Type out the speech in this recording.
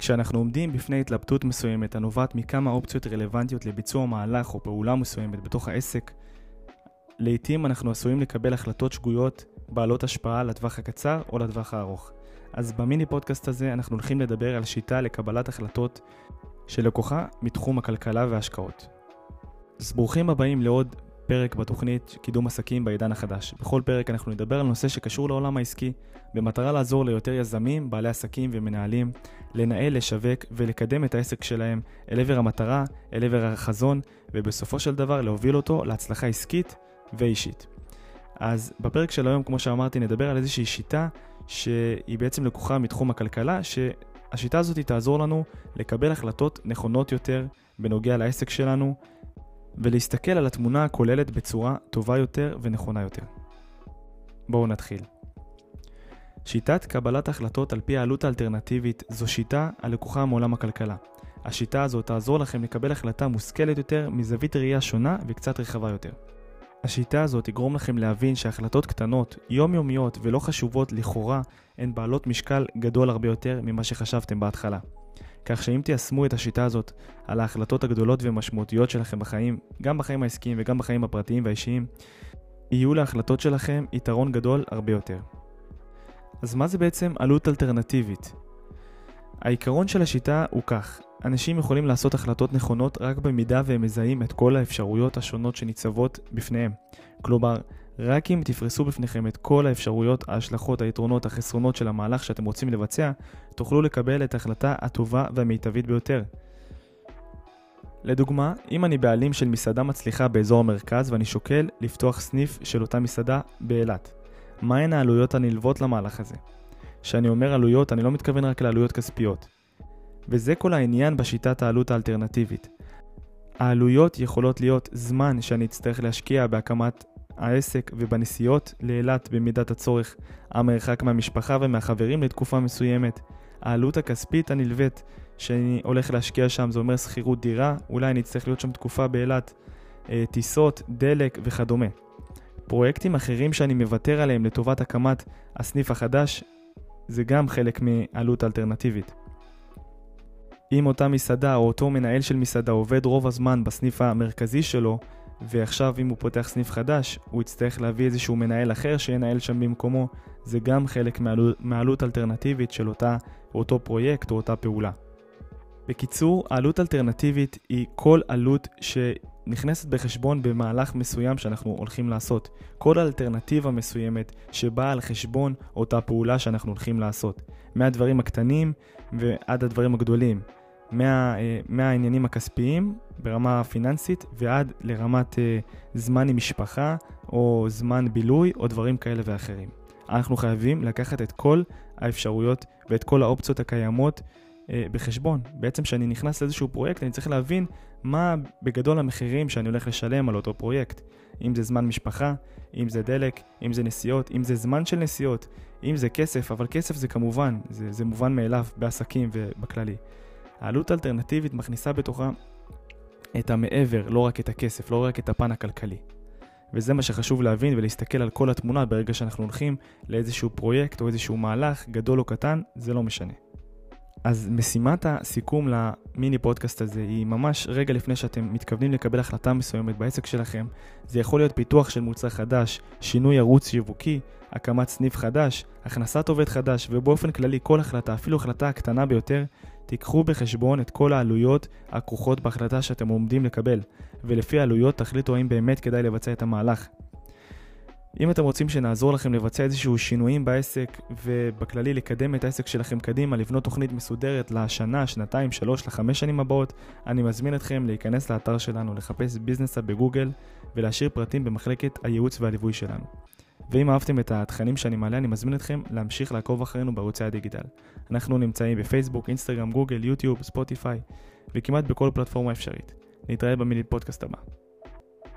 כשאנחנו עומדים בפני התלבטות מסוימת הנובעת מכמה אופציות רלוונטיות לביצוע מהלך או פעולה מסוימת בתוך העסק, לעתים אנחנו עשויים לקבל החלטות שגויות בעלות השפעה לטווח הקצר או לטווח הארוך. אז במיני פודקאסט הזה אנחנו הולכים לדבר על שיטה לקבלת החלטות שלקוחה מתחום הכלכלה וההשקעות. אז ברוכים הבאים לעוד פרק בתוכנית קידום עסקים בעידן החדש. בכל פרק אנחנו נדבר על נושא שקשור לעולם העסקי, במטרה לעזור ליותר יזמים, בעלי עסקים ומנהלים לנהל, לשווק ולקדם את העסק שלהם אל עבר המטרה, אל עבר החזון, ובסופו של דבר להוביל אותו להצלחה עסקית ואישית. אז בפרק של היום, כמו שאמרתי, נדבר על איזושהי שיטה שהיא בעצם לקוחה מתחום הכלכלה, שהשיטה הזאת תעזור לנו לקבל החלטות נכונות יותר בנוגע לעסק שלנו, ולהסתכל על התמונה הכוללת בצורה טובה יותר ונכונה יותר. בואו נתחיל. שיטת קבלת החלטות על פי העלות האלטרנטיבית זו שיטה הלקוחה מעולם הכלכלה. השיטה הזו תעזור לכם לקבל החלטה מושכלת יותר מזווית ראייה שונה וקצת רחבה יותר. השיטה הזאת תגרום לכם להבין שהחלטות קטנות, יומיומיות ולא חשובות לכאורה, הן בעלות משקל גדול הרבה יותר ממה שחשבתם בהתחלה. כך שאם תיישמו את השיטה הזאת על ההחלטות הגדולות ומשמעותיות שלכם בחיים, גם בחיים העסקיים וגם בחיים הפרטיים והאישיים, יהיו להחלטות שלכם יתרון גדול הרבה יותר. אז מה זה בעצם עלות אלטרנטיבית? העיקרון של השיטה הוא כך, אנשים יכולים לעשות החלטות נכונות רק במידה והם מזהים את כל האפשרויות השונות שניצבות בפניהם. כלומר, רק אם תפרסו בפניכם את כל האפשרויות, ההשלכות, היתרונות, החסרונות של המהלך שאתם רוצים לבצע, תוכלו לקבל את ההחלטה הטובה והמיטבית ביותר. לדוגמה, אם אני בעלים של מסעדה מצליחה באזור המרכז ואני שוקל לפתוח סניף של אותה מסעדה באילת. מהן העלויות הנלוות למהלך הזה? כשאני אומר עלויות, אני לא מתכוון רק לעלויות כספיות. וזה כל העניין בשיטת העלות האלטרנטיבית. העלויות יכולות להיות זמן שאני אצטרך להשקיע בהקמת העסק ובנסיעות לאילת במידת הצורך, המרחק מהמשפחה ומהחברים לתקופה מסוימת, העלות הכספית הנלווית שאני הולך להשקיע שם, זה אומר שכירות דירה, אולי אני אצטרך להיות שם תקופה באילת, אה, טיסות, דלק וכדומה. פרויקטים אחרים שאני מוותר עליהם לטובת הקמת הסניף החדש, זה גם חלק מעלות אלטרנטיבית. אם אותה מסעדה או אותו מנהל של מסעדה עובד רוב הזמן בסניף המרכזי שלו, ועכשיו אם הוא פותח סניף חדש, הוא יצטרך להביא איזשהו מנהל אחר שינהל שם במקומו, זה גם חלק מעלות, מעלות אלטרנטיבית של אותה, אותו פרויקט או אותה פעולה. בקיצור, העלות אלטרנטיבית היא כל עלות שנכנסת בחשבון במהלך מסוים שאנחנו הולכים לעשות. כל אלטרנטיבה מסוימת שבאה על חשבון אותה פעולה שאנחנו הולכים לעשות. מהדברים הקטנים ועד הדברים הגדולים. מה, אה, מהעניינים הכספיים ברמה פיננסית ועד לרמת אה, זמן עם משפחה או זמן בילוי או דברים כאלה ואחרים. אנחנו חייבים לקחת את כל האפשרויות ואת כל האופציות הקיימות אה, בחשבון. בעצם כשאני נכנס לאיזשהו פרויקט אני צריך להבין מה בגדול המחירים שאני הולך לשלם על אותו פרויקט. אם זה זמן משפחה, אם זה דלק, אם זה נסיעות, אם זה זמן של נסיעות, אם זה כסף, אבל כסף זה כמובן, זה, זה מובן מאליו בעסקים ובכללי. העלות האלטרנטיבית מכניסה בתוכה את המעבר, לא רק את הכסף, לא רק את הפן הכלכלי. וזה מה שחשוב להבין ולהסתכל על כל התמונה ברגע שאנחנו הולכים לאיזשהו פרויקט או איזשהו מהלך, גדול או קטן, זה לא משנה. אז משימת הסיכום למיני פודקאסט הזה היא ממש רגע לפני שאתם מתכוונים לקבל החלטה מסוימת בעסק שלכם. זה יכול להיות פיתוח של מוצר חדש, שינוי ערוץ שיווקי, הקמת סניף חדש, הכנסת עובד חדש, ובאופן כללי כל החלטה, אפילו החלטה הקטנה ביותר, תיקחו בחשבון את כל העלויות הכרוכות בהחלטה שאתם עומדים לקבל, ולפי העלויות תחליטו האם באמת כדאי לבצע את המהלך. אם אתם רוצים שנעזור לכם לבצע איזשהו שינויים בעסק ובכללי לקדם את העסק שלכם קדימה, לבנות תוכנית מסודרת לשנה, שנתיים, שלוש, לחמש שנים הבאות, אני מזמין אתכם להיכנס לאתר שלנו, לחפש ביזנסה בגוגל ולהשאיר פרטים במחלקת הייעוץ והליווי שלנו. ואם אהבתם את התכנים שאני מעלה, אני מזמין אתכם להמשיך לעקוב אחרינו בערוצי הדיגיטל. אנחנו נמצאים בפייסבוק, אינסטגרם, גוגל, יוטיוב, ספוטיפיי, וכמעט בכל פלטפורמה אפשרית. נתראה במיני פודקאסט הבא.